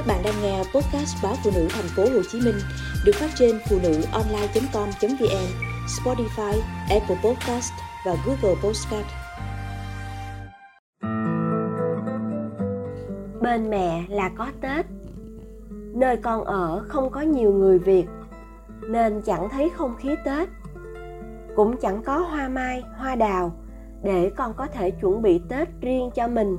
Các bạn đang nghe podcast báo phụ nữ thành phố Hồ Chí Minh được phát trên phụ nữ online.com.vn, Spotify, Apple Podcast và Google Podcast. Bên mẹ là có Tết. Nơi con ở không có nhiều người Việt nên chẳng thấy không khí Tết. Cũng chẳng có hoa mai, hoa đào để con có thể chuẩn bị Tết riêng cho mình.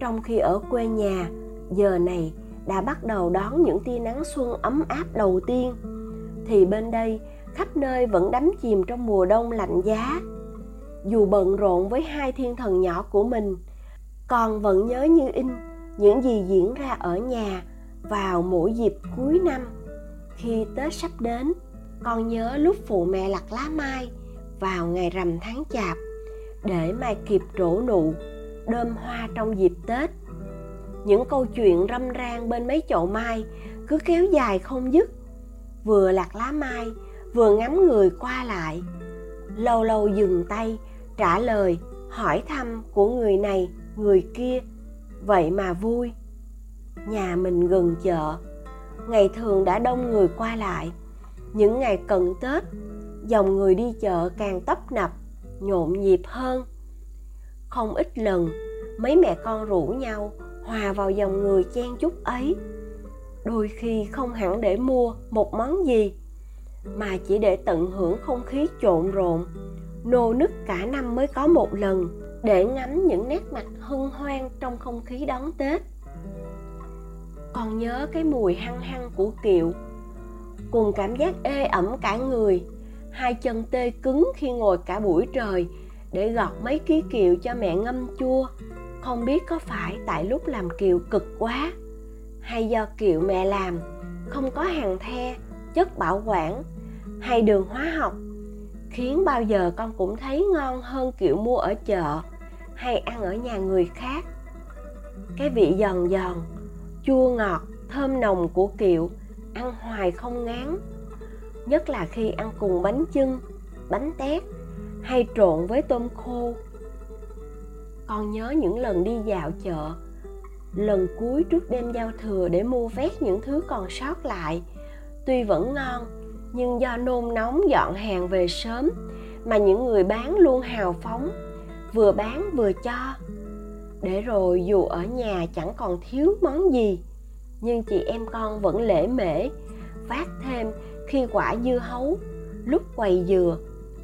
Trong khi ở quê nhà, giờ này đã bắt đầu đón những tia nắng xuân ấm áp đầu tiên. Thì bên đây, khắp nơi vẫn đắm chìm trong mùa đông lạnh giá. Dù bận rộn với hai thiên thần nhỏ của mình, còn vẫn nhớ như in những gì diễn ra ở nhà vào mỗi dịp cuối năm. Khi tết sắp đến, con nhớ lúc phụ mẹ lặt lá mai vào ngày rằm tháng chạp để mai kịp trổ nụ đơm hoa trong dịp tết những câu chuyện râm ran bên mấy chậu mai, cứ kéo dài không dứt. Vừa lạc lá mai, vừa ngắm người qua lại. Lâu lâu dừng tay, trả lời, hỏi thăm của người này, người kia. Vậy mà vui. Nhà mình gần chợ. Ngày thường đã đông người qua lại. Những ngày cận tết, dòng người đi chợ càng tấp nập, nhộn nhịp hơn. Không ít lần, mấy mẹ con rủ nhau hòa vào dòng người chen chúc ấy. Đôi khi không hẳn để mua một món gì, mà chỉ để tận hưởng không khí trộn rộn. Nô nức cả năm mới có một lần để ngắm những nét mặt hân hoan trong không khí đón tết. Còn nhớ cái mùi hăng hăng của kiệu, cùng cảm giác ê ẩm cả người, hai chân tê cứng khi ngồi cả buổi trời để gọt mấy ký kiệu cho mẹ ngâm chua không biết có phải tại lúc làm kiệu cực quá, hay do kiệu mẹ làm, không có hàng the, chất bảo quản, hay đường hóa học, khiến bao giờ con cũng thấy ngon hơn kiệu mua ở chợ hay ăn ở nhà người khác. Cái vị giòn giòn, chua ngọt, thơm nồng của kiệu ăn hoài không ngán, nhất là khi ăn cùng bánh chưng, bánh tét hay trộn với tôm khô con nhớ những lần đi dạo chợ, lần cuối trước đêm giao thừa để mua vét những thứ còn sót lại. Tuy vẫn ngon, nhưng do nôn nóng dọn hàng về sớm mà những người bán luôn hào phóng, vừa bán vừa cho. Để rồi dù ở nhà chẳng còn thiếu món gì, nhưng chị em con vẫn lễ mễ, phát thêm khi quả dưa hấu, lúc quầy dừa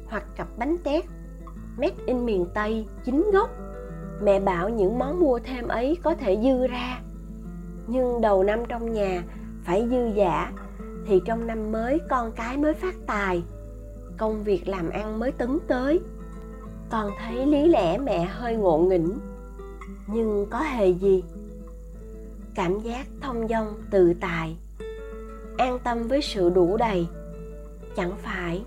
hoặc cặp bánh tét. Made in miền tây, chính gốc mẹ bảo những món mua thêm ấy có thể dư ra. Nhưng đầu năm trong nhà phải dư giả thì trong năm mới con cái mới phát tài, công việc làm ăn mới tấn tới. Con thấy lý lẽ mẹ hơi ngộ nghĩnh, nhưng có hề gì? Cảm giác thông dong, tự tại, an tâm với sự đủ đầy. Chẳng phải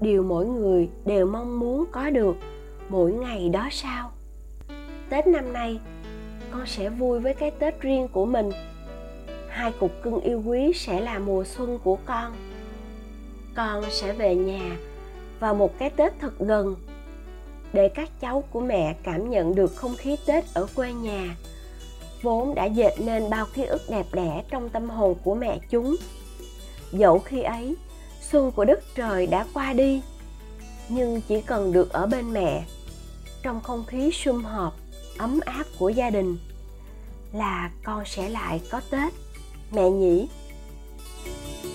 điều mỗi người đều mong muốn có được mỗi ngày đó sao? Tết năm nay, con sẽ vui với cái tết riêng của mình. Hai cục cưng yêu quý sẽ là mùa xuân của con. Con sẽ về nhà vào một cái tết thật gần, để các cháu của mẹ cảm nhận được không khí tết ở quê nhà. Vốn đã dệt nên bao ký ức đẹp đẽ trong tâm hồn của mẹ chúng. Dẫu khi ấy, xuân của đất trời đã qua đi, nhưng chỉ cần được ở bên mẹ, trong không khí sum họp ấm áp của gia đình là con sẽ lại có tết. Mẹ nhỉ